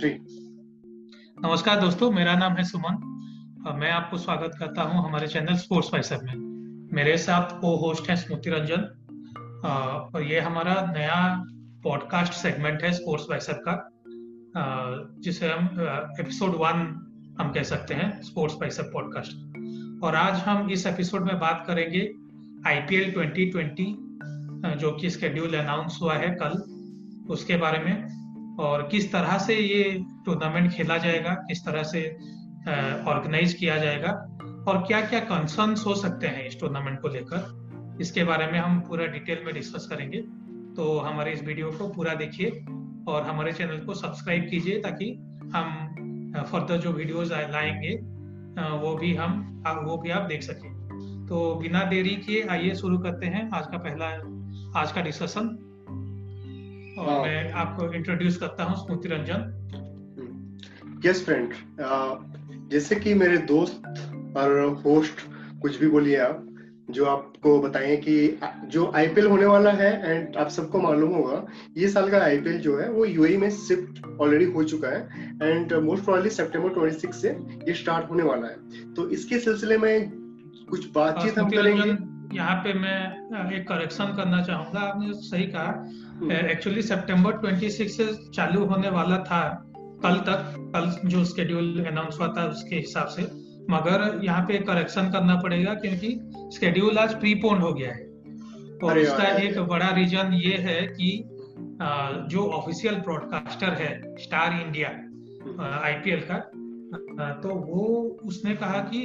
Three नमस्कार दोस्तों, मेरा नाम है सुमन। मैं आपको स्वागत करता हूँ हमारे चैनल स्पोर्ट्स पैसर में। मेरे साथ को होस्ट है स्मृति रंजन। और ये हमारा नया पॉडकास्ट सेगमेंट है स्पोर्ट्स पैसर का। जिसे हम एपिसोड वन हम कह सकते हैं, स्पोर्ट्स पैसर पॉडकास्ट और आज हम इस एपिसोड में बात करेंगे आईपीएल 2020 जो कि स्केड्यूल अनाउंस हुआ है कल। उसके बारे में और किस तरह से ये टूर्नामेंट खेला जाएगा, किस तरह से ऑर्गेनाइज किया जाएगा और क्या क्या कंसर्न हो सकते हैं इस टूर्नामेंट को लेकर, इसके बारे में हम पूरा डिटेल में डिस्कस करेंगे। तो हमारे इस वीडियो को पूरा देखिए और हमारे चैनल को सब्सक्राइब कीजिए ताकि हम फर्दर जो वीडियोज़ लाएँगे वो भी हम वो भी आप देख सकें। तो बिना देरी किए आइए शुरू करते हैं आज का पहला, आज का डिस्कशन और हाँ। मैं आपको इंट्रोड्यूस करता हूँ स्मृति रंजन। यस फ्रेंड जैसे कि मेरे दोस्त और होस्ट कुछ भी बोलिए आप जो आपको बताएँ कि जो आईपीएल होने वाला है एंड आप सबको मालूम होगा ये साल का आईपीएल जो है वो यूएई e में शिफ्ट ऑलरेडी हो चुका है एंड मोस्ट प्रोबेबली सितंबर 26 से ये स्टार्ट होने वाला है। तो इसके सिलसिले में कुछ बातचीत हम करेंगे। यहाँ पे मैं एक करेक्शन करना चाहूँगा। आपने सही कहा एक्चुअली सितंबर 26 से चालू होने वाला था कल तक कल जो स्केड्यूल अनाउंस हुआ था उसके हिसाब से। मगर यहाँ पे करेक्शन करना पड़ेगा क्योंकि स्केड्यूल आज प्रीपोन हो गया है। और इसका एक बड़ा रीजन ये है कि जो ऑफिशियल ब्रॉडकास्टर है स्टार इंडिया आईपीएल का तो वो उसने कहा कि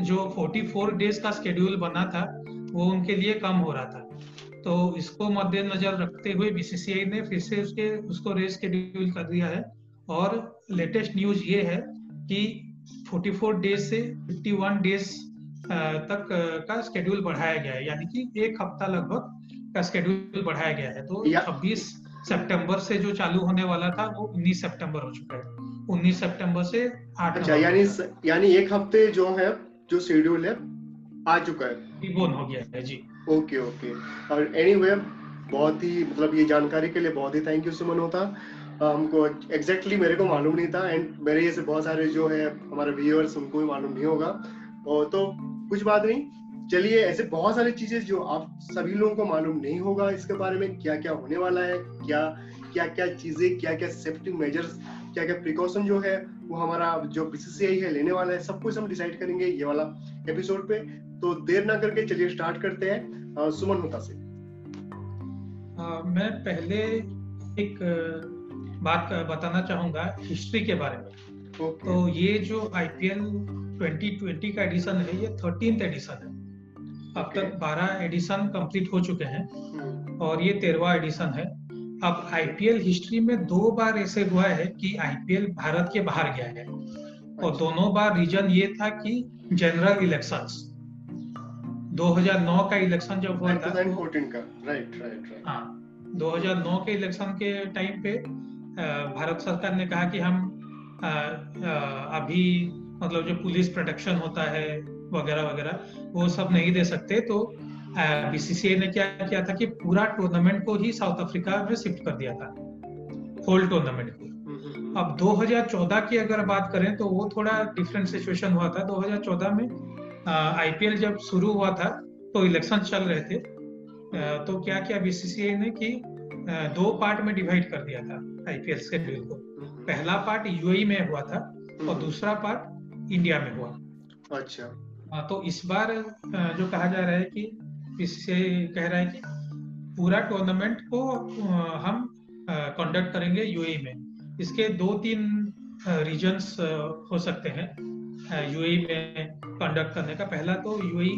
जो 44 डेज़ का स्केड्यूल बना था वो उनके लिए कम हो रहा था। तो इसको मद्देनजर रखते हुए बीसीसीआई ने फिर से उसके उसको रेस शेड्यूल कर दिया है। और लेटेस्ट न्यूज़ ये है कि 44 डेज़ से 51 डेज़ तक का स्केड्यूल बढ़ाया गया है। यानी कि एक हफ़्ता लगभग का स्केड्यूल बढ़ाया गया है। तो छब्बीस सितंबर से जो चालू होने वाला था वो 19 सितंबर हो चुका है। 19 सितंबर से आठ अच्छा यानी यानी एक हफ़्ते जो है जो शेड्यूल है आ चुका है। हो गया है जी। Okay okay. और एनीवे बहुत ही मतलब ये जानकारी के लिए बहुत ही थैंक यू सुमन होता। हमको एग्जैक्टली exactly मेरे को मालूम नहीं था एंड मेरे जैसे बहुत सारे जो है, हमारे व्यूअर्स उनको भी मालूम नहीं होगा। और तो कुछ बात नहीं। चलिए, ऐसे बहुत सारी चीज़ें जो आप सभी लोगों को मालूम नहीं होगा इसके बारे में क्या क्या होने वाला है, क्या क्या क्या चीज़ें क्या क्या सेफ्टी मेजर्स क्या क्या प्रिकॉशन जो है, वो हमारा जो बीसीसीआई है, लेने वाला है, सब कुछ हम डिसाइड करेंगे ये वाला एपिसोड पे। तो देर ना करके चलिए स्टार्ट करते हैं सुमन होता से आ, मैं पहले एक बात बताना चाहूँगा हिस्ट्री के बारे में okay. तो ये जो आईपीएल 2020 का एडिशन है ये थर्टीन एडिशन है अब okay. तक 12 एडिशन कंप्लीट हो चुके हैं hmm. और ये तेरवा एडिशन है अब आईपीएल हिस्ट्री में दो बार ऐसे हुआ है कि आईपीएल भारत के बाहर गया है और अच्छा। दोनों बार रीजन ये था कि जनरल इलेक्शंस 2009 का इलेक्शन जब हुआ था। 2014 का। राइट राइट राइट हाँ 2009 के इलेक्शन के टाइम पे भारत सरकार ने कहा कि हम अभी मतलब जो पुलिस प्रोटेक्शन होता है वगैरह वगैरह वो सब नहीं दे सकते। तो बीसीसीआई ने क्या किया था कि पूरा टूर्नामेंट को ही साउथ अफ्रीका में शिफ्ट कर दिया था। होल टूर्नामेंट को। हम्म, हम्म, हम्म। अब 2014 की अगर बात करें तो वो थोड़ा डिफरेंट सिचुएशन हुआ था। 2014 में आईपीएल जब शुरू हुआ था तो इलेक्शन चल रहे थे। तो क्या किया बीसीसीआई ने कि दो पार्ट में डिवाइड कर दिया था आईपीएल शेड्यूल को पहला पार्ट यूएई में हुआ था और दूसरा पार्ट इंडिया में हुआ। अच्छा। तो इस बार जो कहा जा रहा है कि इससे कह रहा है कि पूरा टूर्नामेंट को हम कंडक्ट करेंगे यूएई में। इसके दो तीन रीजन्स हो सकते हैं। यूएई में कंडक्ट करने का। पहला तो यूएई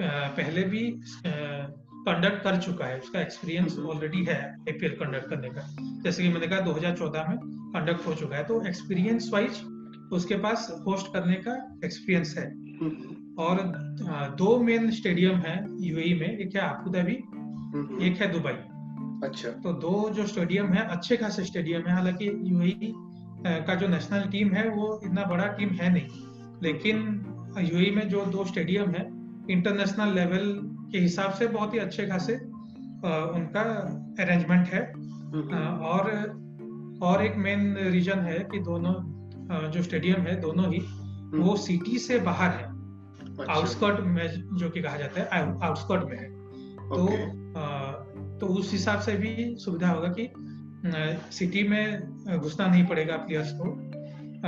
पहले भी कंडक्ट कर चुका है। उसका एक्सपीरियंस ऑलरेडी है आईपीएल कंडक्ट करने का। जैसे कि मैंने कहा 2014 में कंडक्ट हो चुका है। तो एक्सपीरियंस वाइज उसके पास होस्ट करने का एक्सपीरियंस है। और दो मेन स्टेडियम है यूएई में। एक है आबू धाबी एक है दुबई अच्छा। तो दो जो स्टेडियम है अच्छे खासे स्टेडियम है। हालाँकि यूएई का जो नेशनल टीम है वो इतना बड़ा टीम है नहीं। लेकिन यूएई में जो दो स्टेडियम है इंटरनेशनल लेवल के हिसाब से बहुत ही अच्छे खासे उनका अरेंजमेंट है। और और एक मेन रीजन है कि दोनों जो स्टेडियम है दोनों ही हम्म। वो सिटी से बाहर है। अच्छा, आउटस्कर्ट में जो कि कहा जाता है आउटस्कर्ट में है। तो अ, तो उस हिसाब से भी सुविधा होगा कि सिटी में घुसना नहीं पड़ेगा प्लेयर्स को।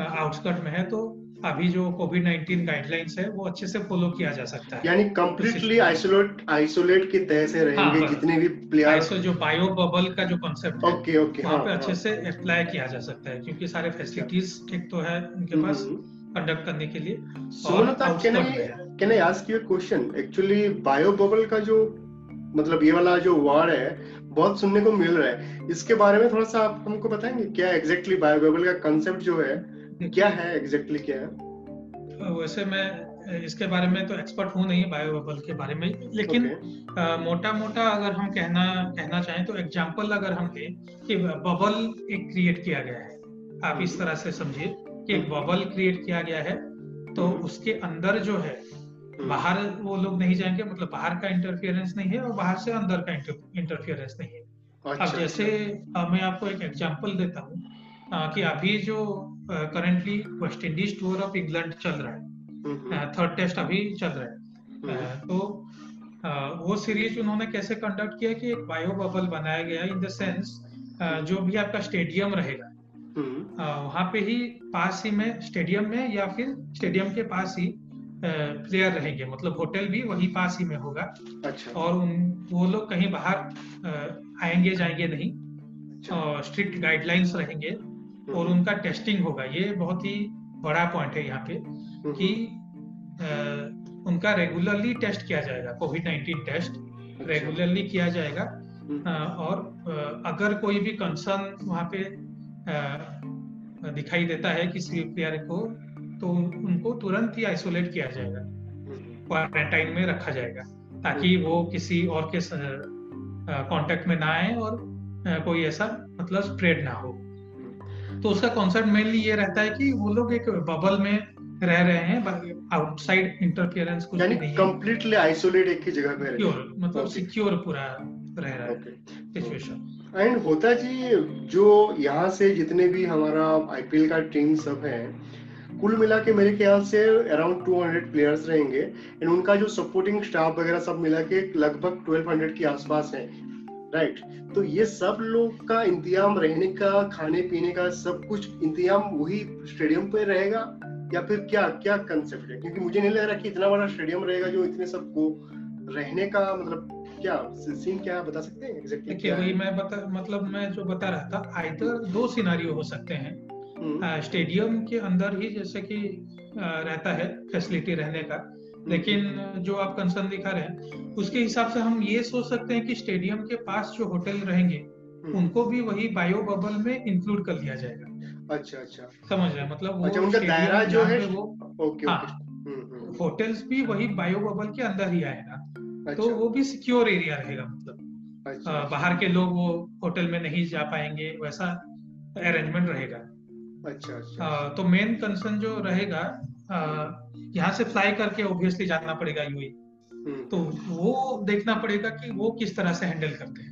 आउटस्कर्ट में है तो अभी जो कोविड 19 गाइडलाइंस है वो अच्छे से फॉलो किया जा सकता है। यानी कंप्लीटली आइसोलेट आइसोलेट की तह से रहेंगे हाँ, जितने भी प्लेयर ऐसे जो बायो बबल का जो कॉन्सेप्ट है ओके ओके वहाँ हाँ पे अच्छे हाँ। से अप्लाई किया जा सकता है क्योंकि सारे फैसिलिटीज़ ठीक तो है उनके पास हम्म, कंडक्ट करने के लिए। Sumalatha can I can I ask you question actually bio bubble का जो मतलब ये वाला जो वर्ड है बहुत सुनने को मिल रहा है। इसके बारे में थोड़ा सा आप हमको बताएँगे क्या एग्जैक्टली बायो बबल का कंसेप्ट जो है क्या है एग्जैक्टली क्या है? वैसे मैं इसके बारे में तो एक्सपर्ट हूँ नहीं बायो बबल के बारे में। लेकिन ओके मोटा मोटा अगर हम कहना कहना चाहें तो एग्जांपल अगर हम लें कि बबल एक क्रिएट किया गया है। आप इस तरह से समझिए कि एक बबल क्रिएट किया गया है तो उसके अंदर जो है हम्म, बाहर वो लोग नहीं जाएँगे मतलब बाहर का इंटरफियरेंस नहीं है और बाहर से अंदर का इंटरफियरेंस नहीं है। अच्छा अब जैसे अ, मैं आपको एक एग्जांपल देता हूँ कि अभी जो currently West Indies tour of England चल रहा है हम्म, हम्म, थर्ड टेस्ट अभी चल रहा है। हम्म, तो वो सीरीज़ उन्होंने कैसे कंडक्ट किया कि एक बायो बबल बनाया गया इन द सेंस जो भी आपका स्टेडियम रहेगा हम्म, वहाँ पे ही पास ही में स्टेडियम में या फिर स्टेडियम के पास ही प्लेयर रहेंगे। मतलब होटल भी वही पास ही में होगा। अच्छा। और उन वो लोग कहीं बाहर आएँगे जाएँगे नहीं। अच्छा, स्ट्रिक्ट गाइडलाइंस रहेंगे। हम्म, और उनका टेस्टिंग होगा। ये बहुत ही बड़ा पॉइंट है यहाँ पे हम्म, कि अ, उनका रेगुलरली टेस्ट किया जाएगा। कोविड 19 टेस्ट अच्छा, रेगुलरली किया जाएगा। हम्म, अ, और अ, अगर कोई भी कंसर्न वहाँ पे दिखाई देता है किसी प्लेयर को तो उनको तुरंत ही आइसोलेट किया जाएगा। हम्म, क्वारंटाइन में रखा जाएगा ताकि वो किसी और के कांटेक्ट में ना आए और कोई ऐसा मतलब स्प्रेड ना हो। तो उसका कॉन्सेप्ट मेनली ये रहता है कि वो लोग एक बबल में रह रहे हैं आउटसाइड इंटरफियरेंस कुछ यानी नहीं है। कंप्लीटली आइसोलेट एक ही जगह पे रहे सिक्योर मतलब सिक्योर पूरा रह रहा है सिचुएशन एंड होता जी जो यहाँ से जितने भी हमारा आईपीएल का टीम सब है कुल मिला के मेरे ख्याल से अराउंड 200 प्लेयर्स रहेंगे। एंड उनका जो सपोर्टिंग स्टाफ वगैरह सब मिला के लगभग 1200 के आसपास है। Right right. तो ये सब लोग का इंतज़ाम रहने का खाने पीने का सब कुछ इंतज़ाम वही स्टेडियम पे रहेगा? या फिर क्या क्या कंसेप्ट है? क्योंकि मुझे नहीं लग रहा कि इतना बड़ा स्टेडियम रहेगा जो इतने सबको रहने का मतलब क्या सीन क्या बता सकते हैं एग्जैक्टली वही मैं बता मतलब मैं जो बता रहा था आइदर दो सिनारियो हो सकते हैं। स्टेडियम के अंदर ही जैसे कि रहता है फैसिलिटी रहने का। लेकिन जो आप कंसर्न दिखा रहे हैं उसके हिसाब से हम ये सोच सकते हैं कि स्टेडियम के पास जो होटल रहेंगे हम्म, उनको भी वही बायो बबल में इंक्लूड कर लिया जाएगा। अच्छा अच्छा। समझ रहे हैं? मतलब अच्छा, उनका दायरा जो है- वो ओके हाँ। हम्म, हम्म, होटल्स भी वही बायो बबल के अंदर ही आएगा तो अच्छा। वो भी सिक्योर एरिया रहेगा मतलब। अच्छा अ, बाहर के लोग वो होटल में नहीं जा पाएँगे वैसा अरेंजमेंट रहेगा। अच्छा अच्छा अ, तो मेन कंसर्न जो रहेगा यहाँ से फ्लाई करके ऑब्वियसली जाना पड़ेगा यूए हम्म, तो वो देखना पड़ेगा कि वो किस तरह से हैंडल करते हैं।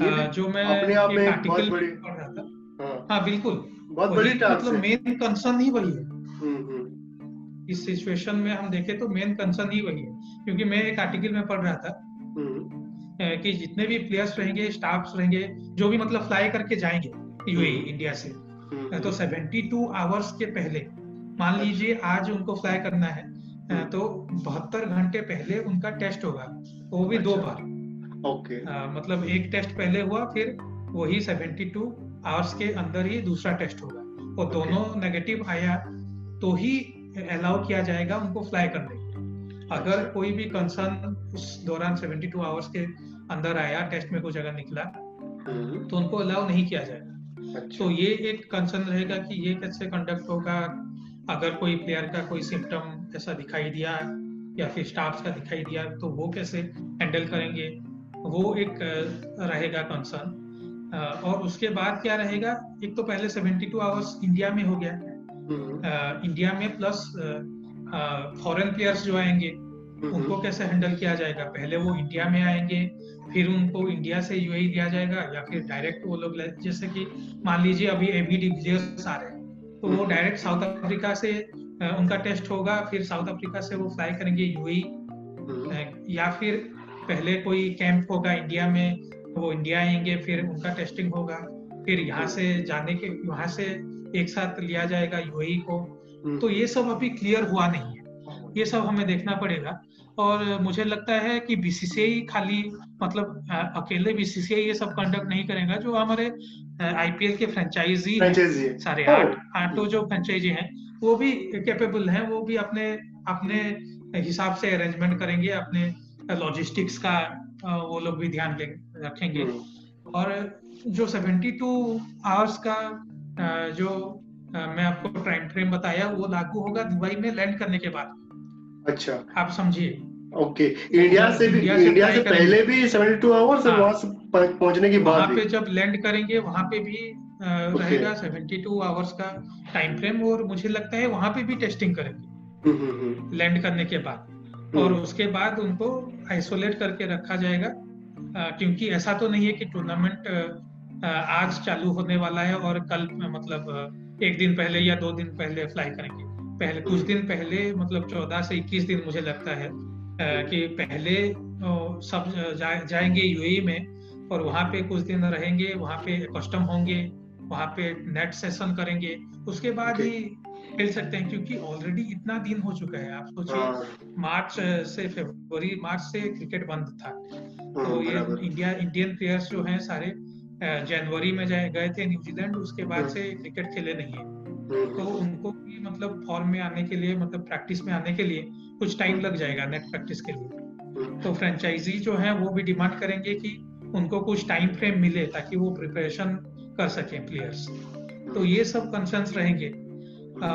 हाँ, जो मैं एक आर्टिकल बड़ी पढ़ रहा था। हाँ। हाँ बिल्कुल। बहुत बड़ी मतलब मेन कंसर्न ही वही है। हम्म, हम्म, इस सिचुएशन में हम देखें तो मेन कंसर्न ही वही है। क्योंकि मैं एक आर्टिकल में पढ़ रहा था कि जितने भी प्लेयर्स रहेंगे स्टाफ्स रहेंगे जो भी मतलब फ्लाई करके जाएँगे यूएई। इंडिया से हम्म, तो 72 आवर्स के पहले मान लीजिए आज उनको फ्लाई करना है हम्म। तो बहत्तर घंटे पहले उनका टेस्ट होगा वो भी दो अच्छा। बार ओके अ, मतलब एक टेस्ट पहले हुआ फिर वही 72 आवर्स के अंदर ही दूसरा टेस्ट होगा और दोनों नेगेटिव आया तो ही अलाउ किया जाएगा उनको फ्लाई करने। अगर अच्छा। कोई भी कंसर्न उस दौरान 72 आवर्स के अंदर आया टेस्ट में कुछ अगर निकला हम्म, तो उनको अलाउ नहीं किया जाएगा अच्छा। तो ये एक कंसर्न रहेगा कि ये कैसे कंडक्ट होगा? अगर कोई प्लेयर का कोई सिम्टम ऐसा दिखाई दिया या फिर स्टाफ का दिखाई दिया तो वो कैसे हैंडल करेंगे? वो एक रहेगा कंसर्न और उसके बाद क्या रहेगा? एक तो पहले 72 आवर्स इंडिया में हो गया। हम्म, इंडिया में प्लस फॉरेन प्लेयर्स जो आएँगे हम्म, उनको हम्म। कैसे हैंडल किया जाएगा? पहले वो इंडिया में आएँगे फिर उनको इंडिया से यूएई दिया जाएगा या फिर डायरेक्ट वो लोग जैसे कि मान लीजिए अभी एबी डिविलियर्स आ रहे हैं तो वो डायरेक्ट साउथ अफ्रीका से उनका टेस्ट होगा फिर साउथ अफ्रीका से वो फ्लाई करेंगे यूएई या फिर पहले कोई कैंप होगा इंडिया में वो इंडिया आएँगे फिर उनका टेस्टिंग होगा फिर यहाँ से जाने के वहाँ से एक साथ लिया जाएगा यूएई को। तो ये सब अभी क्लियर हुआ नहीं है। ये सब हमें देखना पड़ेगा। और मुझे लगता है कि बीसीसीआई खाली मतलब अकेले बीसीसीआई ये सब कंडक्ट नहीं करेगा जो हमारे आईपीएल के फ्रेंचाइजी सारे आठ आठों जो फ्रेंचाइजी हैं वो भी कैपेबल हैं वो भी अपने अपने हिसाब से अरेंजमेंट करेंगे अपने लॉजिस्टिक्स का वो लोग भी ध्यान रखेंगे। हम्म। और जो 72 आवर्स का जो मैं आपको टाइम फ्रेम बताया वो लागू होगा दुबई में लैंड करने के बाद। अच्छा। आप समझिए। ओके। इंडिया से भी इंडिया से पहले भी 72 आवर्स हाँ। वहाँ पहुँचने के बाद पे जब लैंड करेंगे वहाँ पे भी रहेगा 72 आवर्स का टाइम फ्रेम और मुझे लगता है वहाँ पे भी टेस्टिंग करेंगे। लैंड हम्म, हम्म, करने के बाद। और हम्म। उसके बाद उनको आइसोलेट करके रखा जाएगा। क्योंकि ऐसा तो नहीं है कि टूर्नामेंट आज चालू होने वाला है और कल मतलब एक दिन पहले या दो दिन पहले फ्लाई करेंगे। पहले कुछ दिन पहले मतलब चौदह से इक्कीस दिन मुझे लगता है कि पहले सब जा, जाएँगे यूएई में और वहाँ पे कुछ दिन रहेंगे वहाँ पे कस्टम होंगे वहाँ पे नेट सेशन करेंगे उसके बाद okay. ही खेल सकते हैं क्योंकि ऑलरेडी इतना दिन हो चुका है आप सोचिए हाँ। मार्च से फरवरी मार्च से क्रिकेट बंद था हाँ, तो ये इंडिया इंडियन प्लेयर्स जो हैं सारे जनवरी में गए थे न्यूजीलैंड उसके बाद हाँ। से क्रिकेट खेले नहीं है तो उनको भी मतलब फॉर्म में आने के लिए मतलब प्रैक्टिस में आने के लिए कुछ टाइम लग जाएगा नेट प्रैक्टिस के लिए। तो फ्रेंचाइजी जो है वो भी डिमांड करेंगे कि उनको कुछ टाइम फ्रेम मिले ताकि वो प्रिपरेशन कर सकें प्लेयर्स तो ये सब कंसर्न्स रहेंगे। आ,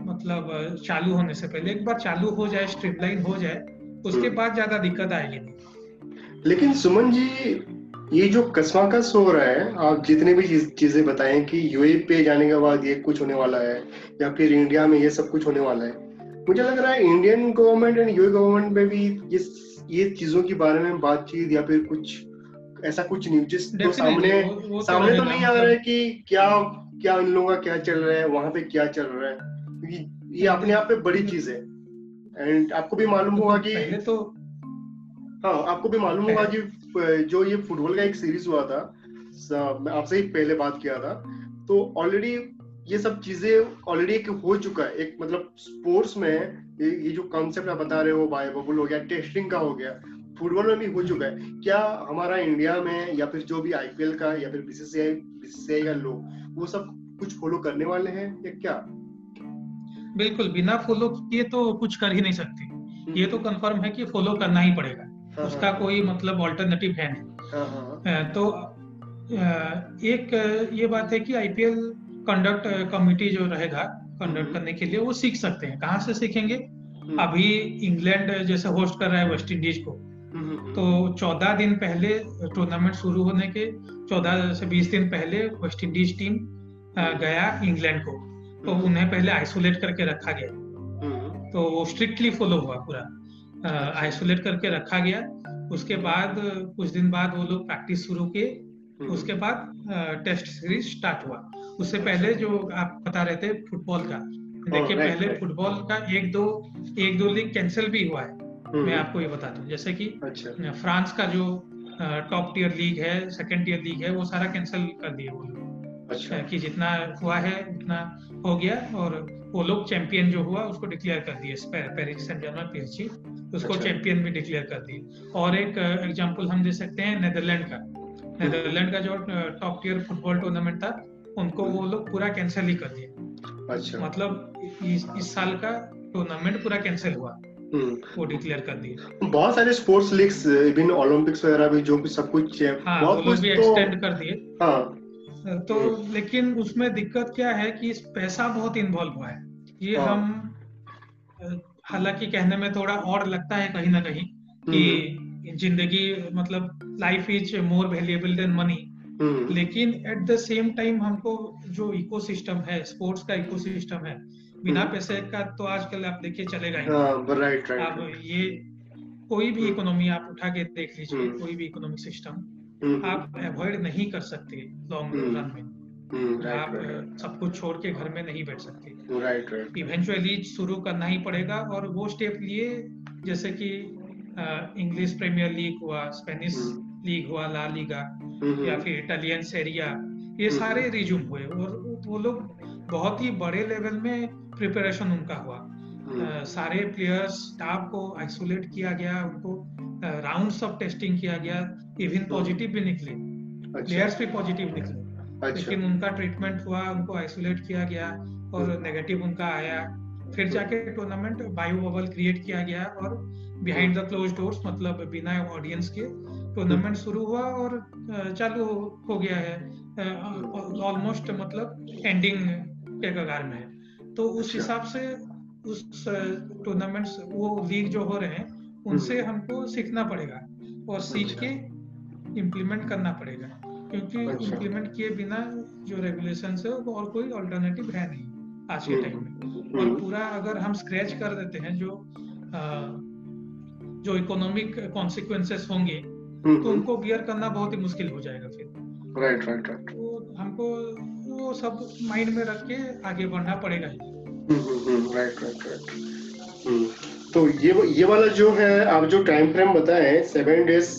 मतलब चालू होने से पहले एक बार चालू हो जाए स्ट्रीमलाइन हो जाए उसके हम्म। बाद ज़्यादा दिक्कत आएगी। नहीं लेकिन सुमन जी ये जो कसमाकस हो रहा है आप जितने भी चीज़ें बताएँ कि यूए पे जाने के बाद ये कुछ होने वाला है या फिर इंडिया में ये सब कुछ होने वाला है। मुझे लग रहा है Indian government and UAE government में भी ये ये चीज़ों के बारे में बातचीत या फिर कुछ ऐसा कुछ न्यूज़ तो सामने वो, वो सामने तो, तो नहीं आ रहा है कि क्या क्या इन लोगों का क्या चल रहा है वहाँ पे क्या चल रहा है। ये अपने आप में बड़ी चीज़ है। एंड आपको भी मालूम होगा कि तो हाँ आपको भी मालूम होगा कि जो ये फुटबॉल का एक सीरीज़ हुआ था मैं आपसे ही पहले बात किया था तो ऑलरेडी ये सब चीज़ें ऑलरेडी एक हो चुका है। एक मतलब स्पोर्ट्स में ये, जो कॉन्सेप्ट आप बता रहे हो बायो बबल हो गया टेस्टिंग का हो गया फुटबॉल में भी हो चुका है। क्या हमारा इंडिया में या फिर जो भी आईपीएल का या फिर बीसीसीआई बीसीसीआई का लोग वो सब कुछ फॉलो करने वाले हैं या क्या? बिल्कुल बिना फॉलो किए तो कुछ कर ही नहीं सकते। हम्म। ये तो कंफर्म है कि फॉलो करना ही पड़ेगा। उसका हाँ। कोई मतलब ऑल्टरनेटिव है नहीं हाँ, तो एक ये बात है कि आईपीएल कंडक्ट कमिटी जो रहेगा कंडक्ट हम्म। करने के लिए वो सीख सकते हैं कहाँ से सीखेंगे हम्म। अभी इंग्लैंड जैसे होस्ट कर रहा है वेस्ट इंडीज को तो चौदह दिन पहले टूर्नामेंट शुरू होने के चौदह से बीस दिन पहले वेस्ट इंडीज टीम गया इंग्लैंड को तो हम्म। उन्हें पहले आइसोलेट करके रखा गया हम्म। तो वो स्ट्रिक्टली फॉलो हुआ पूरा आइसोलेट करके रखा गया। उसके बाद कुछ दिन बाद वो लोग प्रैक्टिस शुरू किए। हम्म। उसके बाद टेस्ट सीरीज़ स्टार्ट हुआ। उससे पहले जो आप बता रहे थे फुटबॉल का। देखिए पहले फुटबॉल का एक दो एक दो लीग कैंसिल भी हुआ है। मैं आपको ये बता दूँ जैसे कि अच्छा। फ्रांस का जो टॉप टियर लीग है सेकंड टियर लीग है वो सारा कैंसिल कर दिए वो लोग। अच्छा। कि जितना हुआ है उतना हो गया। और वो लोग चैंपियन जो हुआ उसको डिक्लेयर कर दिए पेरिस सेंट जर्मन उसको अच्छा। चैंपियन भी डिक्लेयर कर दिए और एक एग्जांपल हम दे सकते हैं नेदरलैंड का नेदरलैंड का जो टॉप टियर फुटबॉल टूर्नामेंट था उनको वो लोग पूरा कैंसिल ही कर दिए अच्छा मतलब इस, इस साल का टूर्नामेंट पूरा कैंसिल हुआ हम्म। वो डिक्लेयर कर दिए बहुत सारे स्पोर्ट्स लीग्स इवन ओलंपिक्स वगैरह भी जो भी सब कुछ हाँ, बहुत कुछ भी तो, एक्सटेंड कर दिए हाँ तो। लेकिन उसमें दिक्कत क्या है कि पैसा बहुत इन्वॉल्व हुआ है ये हाँ। हम हालाँकि कहने में थोड़ा और लगता है कहीं ना कहीं कि हम्म। ज़िंदगी मतलब life is more valuable than money लेकिन एट द सेम टाइम हमको जो इकोसिस्टम है स्पोर्ट्स का इकोसिस्टम है बिना हम्म। पैसे का तो आजकल आप देखिए चलेगा ही। राइट राइट अब ये कोई भी इकोनॉमी आप उठा के देख लीजिए कोई भी इकोनॉमिक सिस्टम आप अवॉइड नहीं कर सकते लॉन्ग रन में। आप सब कुछ छोड़ के घर में नहीं बैठ सकते। राइट राइट इवेंचुअली शुरू करना ही पड़ेगा और वो स्टेप लिए जैसे कि इंग्लिश प्रीमियर लीग हुआ स्पेनिश लीग हुआ ला लीगा या फिर इटालियन सेरिया ये सारे रिज्यूम हुए और वो लोग बहुत ही बड़े लेवल में प्रिपरेशन उनका हुआ। uh, सारे प्लेयर्स स्टाफ को आइसोलेट किया गया उनको राउंड्स ऑफ़ टेस्टिंग किया गया इवन पॉजिटिव भी निकले। प्लेयर्स अच्छा। भी पॉजिटिव निकले। अच्छा। लेकिन उनका ट्रीटमेंट हुआ उनको आइसोलेट किया गया और नेगेटिव उनका आया फिर जाके टूर्नामेंट बायो बबल क्रिएट किया गया और बिहाइंड द क्लोज डोर्स मतलब बिना ऑडियंस के टूर्नामेंट शुरू हुआ और चालू हो गया है ऑलमोस्ट मतलब एंडिंग के कगार में है तो उस अच्छा। हिसाब से उस टूर्नामेंट्स वो लीग जो हो रहे हैं उनसे हम्म। हमको सीखना पड़ेगा और सीख अच्छा। के इम्प्लीमेंट करना पड़ेगा क्योंकि इम्प्लीमेंट किए बिना जो रेगुलेशन है वो और कोई अल्टरनेटिव है नहीं आज के टाइम में। हम्म। और पूरा अगर हम स्क्रैच कर देते हैं जो आ, जो इकोनॉमिक कॉन्सिक्वेंसेस होंगे हम्म, तो उनको बियर करना बहुत ही मुश्किल हो जाएगा फिर। राइट राइट राइट तो हमको वो सब माइंड में रख के आगे बढ़ना पड़ेगा राइट राइट राइट तो ये ये वाला जो है आप जो टाइम फ्रेम बताए सेवन डेज़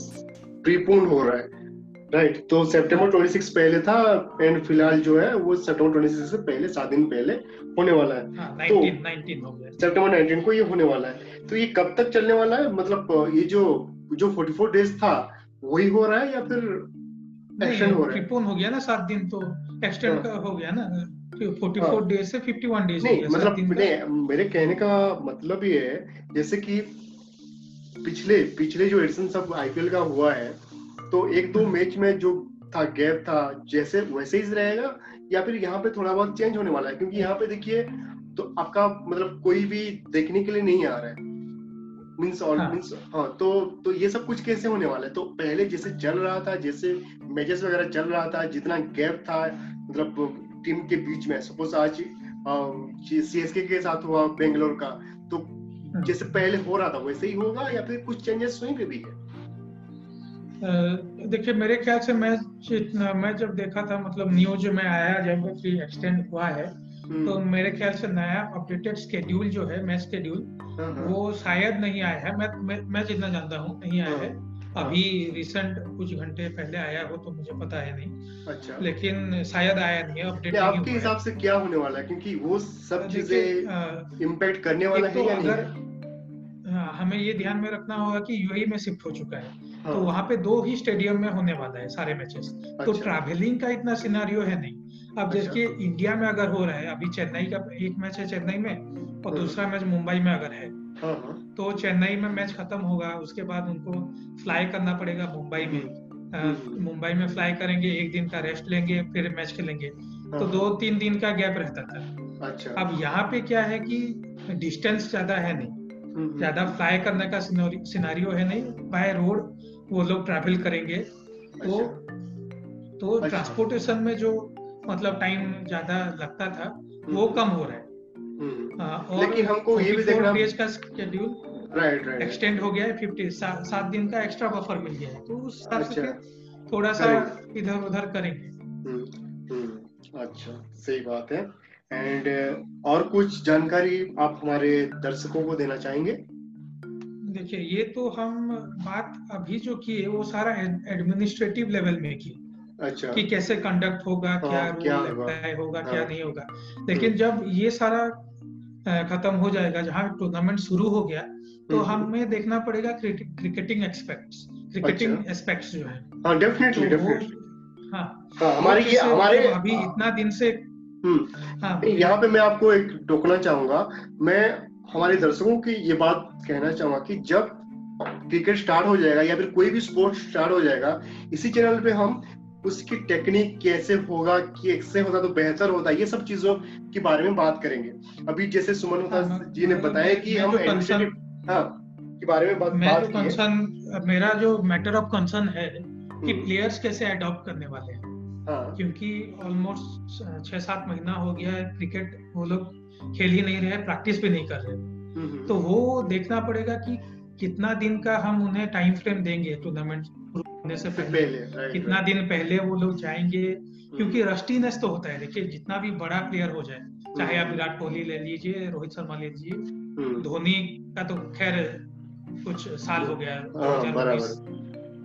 प्रीपोन हो रहा है। राइट right, तो सितंबर 26 पहले था एंड फ़िलहाल जो है वो सितंबर 26 से पहले सात दिन पहले होने वाला है। हाँ, 19, तो 19 हो सितंबर 19 को ये होने वाला है। तो ये कब तक चलने वाला है? मतलब ये जो जो 44 डेज़ था वही हो रहा है या फिर एक्सटेंड हो रहा है? हो गया ना सात दिन तो। एक्सटेंड हाँ। हो गया ना 44 डेज़ हाँ। से 51 डेज़ नहीं मतलब नहीं मेरे कहने का मतलब ये है जैसे कि पिछले पिछले जो एडिशन सब आईपीएल का हुआ है तो एक दो मैच में जो था गैप था जैसे वैसे ही रहेगा या फिर यहाँ पे थोड़ा बहुत चेंज होने वाला है? क्योंकि यहाँ पे देखिए तो आपका मतलब कोई भी देखने के लिए नहीं आ रहा है। मीन्स ऑल मीन्स हाँ तो तो ये सब कुछ कैसे होने वाला है? तो पहले जैसे चल रहा था जैसे मैचेस वगैरह चल रहा था जितना गैप था मतलब टीम के बीच में सपोज़ आज सीएसके के साथ हुआ बेंगलोर का तो हाँ। जैसे पहले हो रहा था वैसे ही होगा या फिर कुछ चेंजेस वहीं पे भी है? देखिए मेरे ख्याल से मैच मैं जब देखा था मतलब न्यूज़ में आया जब कि एक्सटेंड हुआ है हम्म। तो मेरे ख्याल से नया अपडेटेड स्केड्यूल जो है मैच स्केड्यूल हाँ, हाँ। वो शायद नहीं आया है। मैं मैं, मैं जितना जानता हूँ नहीं आया है। अभी रिसेंट कुछ घंटे पहले आया हो तो मुझे पता है नहीं। अच्छा। लेकिन शायद आया नहीं है अपडेट आपके हिसाब से क्या होने वाला है? क्योंकि वो सब चीज़ें इम्पैक्ट करने वाला है तो या अगर हाँ, हमें ये ध्यान में रखना होगा कि यूएई में शिफ्ट हो चुका है हाँ। तो वहाँ पे दो ही स्टेडियम में होने वाला है सारे मैचेस तो अच्छा। तो ट्रैवलिंग का इतना सिनारियो है नहीं अब अच्छा। जैसे इंडिया में अगर हो रहा है अभी चेन्नई का एक मैच है चेन्नई में और हाँ। दूसरा मैच मुंबई में अगर है हाँ, हाँ। तो चेन्नई में मैच खत्म होगा उसके बाद उनको फ्लाई करना पड़ेगा मुंबई में हम्म, हम्म। मुंबई में फ्लाई करेंगे एक दिन का रेस्ट लेंगे फिर मैच खेलेंगे तो हाँ। दो तीन दिन का गैप रहता था अच्छा अब यहाँ पे क्या है कि डिस्टेंस ज़्यादा है नहीं ज़्यादा फ्लाई करने का सिनारियो है नहीं बाय रोड वो लोग ट्रैवल करेंगे। तो अच्छा। तो ट्रांसपोर्टेशन अच्छा। में जो मतलब टाइम ज़्यादा लगता था वो कम हो रहा है। हम्म। हाँ, लेकिन हमको ये भी देखना डेज़ का शेड्यूल राइट राइट एक्सटेंड हो गया है फिफ्टी सात दिन का एक्स्ट्रा बफर मिल गया है। तो उस हिसाब से अच्छा। थोड़ा सा इधर उधर करेंगे। हम्म, हम्म, अच्छा सही बात है। एंड और कुछ जानकारी आप हमारे दर्शकों को देना चाहेंगे? देखिए ये तो हम बात अभी जो की है वो सारा एडमिनिस्ट्रेटिव लेवल में की। अच्छा। कि कैसे कंडक्ट होगा हाँ, क्या क्या होगा, होगा हाँ, क्या नहीं होगा। लेकिन जब ये सारा खत्म हो जाएगा जहाँ टूर्नामेंट शुरू हो गया तो हम्म, हम्म। हमें देखना पड़ेगा क्रिकेटिंग एक्सपेक्ट्स क्रिकेटिंग एस्पेक्ट्स जो है। हाँ डेफिनेटली डेफिनेटली हाँ, हाँ हमारे ये हमारे अभी इतना दिन से हम्म। हाँ। यहाँ पे मैं आपको एक टोकना चाहूँगा। मैं हमारे दर्शकों की ये बात कहना चाहूँगा कि जब क्रिकेट स्टार्ट हो जाएगा या फिर कोई भी स्पोर्ट स्टार्ट हो जाएगा इसी चैनल पे हम उसकी टेक्निक कैसे होगा कैसे होता तो बेहतर होता ये सब चीज़ों के बारे में बात करेंगे। अभी जैसे सुमन होता हाँ, जी ने बताया कि हम हाँ के बारे में बात मैं तो कंसर्न मेरा जो मैटर ऑफ़ कंसर्न है कि प्लेयर्स हम्म। कैसे अडॉप्ट करने वाले हैं। हाँ. क्योंकि ऑलमोस्ट छह सात महीना हो गया है क्रिकेट वो लोग खेल ही नहीं रहे प्रैक्टिस भी नहीं कर रहे हम्म, हम्म। तो वो देखना पड़ेगा कि कितना दिन का हम उन्हें टाइम फ्रेम देंगे टूर्नामेंट होने से पहले, पहले कितना दिन पहले वो लोग जाएँगे क्योंकि रस्टीनेस हम्म। तो होता है देखिए जितना भी बड़ा प्लेयर हो जाए चाहे आप। विराट कोहली ले लीजिए रोहित शर्मा ले लीजिए। धोनी का तो खैर कुछ साल हो गया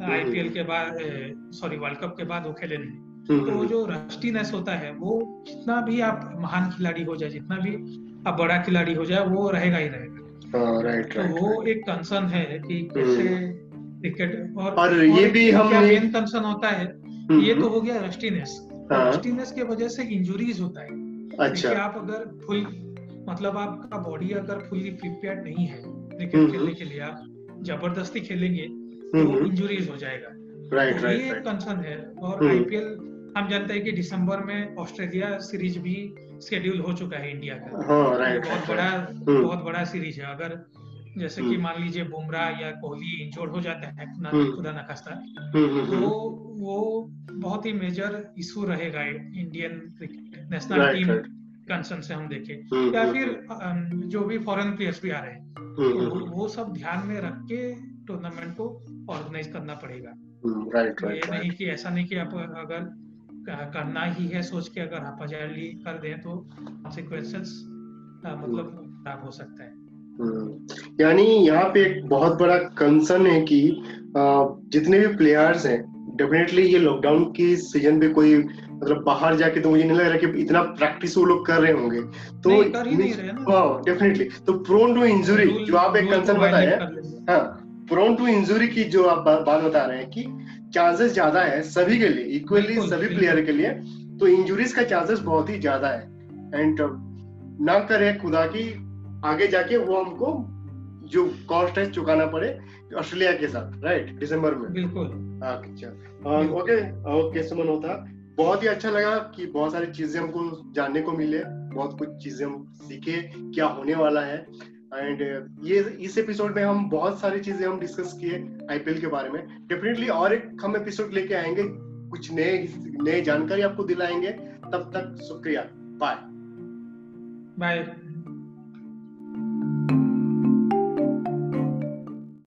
आईपीएल हाँ, के बाद सॉरी वर्ल्ड कप के बाद वो खेले नहीं तो जो रस्टीनेस होता है वो जितना भी आप महान खिलाड़ी हो जाए जितना भी आप बड़ा खिलाड़ी हो जाए वो रहेगा ही रहेगा। राइट हाँ, तो वो एक कंसर्न है कि कैसे क्रिकेट और, और ये भी हम मेन कंसर्न होता है ये तो हो गया रस्टीनेस रस्टीनेस हाँ। की वजह से इंजुरीज होता है। अच्छा। आप अगर फुल मतलब आपका बॉडी अगर फुल्ली प्रिपेयर नहीं है क्रिकेट हम्म, खेलने हम्म। के लिए आप ज़बरदस्ती खेलेंगे तो इंजुरीज हो जाएगा। राइट तो ये कंसर्न है और आईपीएल हम्म। हम जानते हैं कि दिसंबर में ऑस्ट्रेलिया सीरीज़ भी शेड्यूल हो चुका है इंडिया का। राइट, बहुत बड़ा बहुत बड़ा सीरीज़ है। अगर जैसे कि मान लीजिए बुमराह या कोहली इंजोर्ड हो जाता है खुदा ना खास्ता तो वो बहुत ही मेजर इशू रहेगा इंडियन नेशनल टीम कंसर्न से हम देखें। हम्म, या हम्म, फिर हम्म। जो भी फॉरेन प्लेयर्स भी आ रहे हैं तो वो सब ध्यान में रख के टूर्नामेंट को ऑर्गेनाइज करना पड़ेगा। राइट ये नहीं कि ऐसा नहीं कि आप अगर करना ही है सोच के अगर हापाजारी कर दें तो कॉन्सिक्वेंसेस मतलब खराब हो सकता है। यानी यहाँ पे एक बहुत बड़ा कंसर्न है कि जितने भी प्लेयर्स हैं डेफिनेटली ये लॉकडाउन की सीज़न पे कोई मतलब बाहर जाके तो मुझे नहीं लग रहा कि इतना प्रैक्टिस वो लोग कर रहे होंगे। तो डेफिनेटली हाँ, तो प्रोन टू इंजुरी जो आप एक कंसर्न बताए हाँ प्रोन टू इंजुरी की जो आप बात बता रहे हैं कि चांसेस ज़्यादा है सभी के लिए इक्वली सभी प्लेयर के लिए तो इंजुरीज का चांसेस बहुत ही ज़्यादा है। एंड ना करे खुदा की आगे जाके वो हमको जो कॉस्ट है चुकाना पड़े ऑस्ट्रेलिया के साथ राइट दिसंबर में। बिल्कुल। अच्छा ओके ओके सुमन होता। बहुत ही अच्छा लगा कि बहुत सारी चीज़ें हमको जानने को मिले बहुत कुछ चीज़ें हम सीखे क्या होने वाला है। एंड ये, इस एपिसोड में हम बहुत सारी चीज़ें हम डिस्कस किए आईपीएल के बारे में। डेफिनेटली और एक हम एपिसोड लेके आएँगे। कुछ नए नए जानकारी आपको दिलाएँगे। तब तक शुक्रिया। Bye bye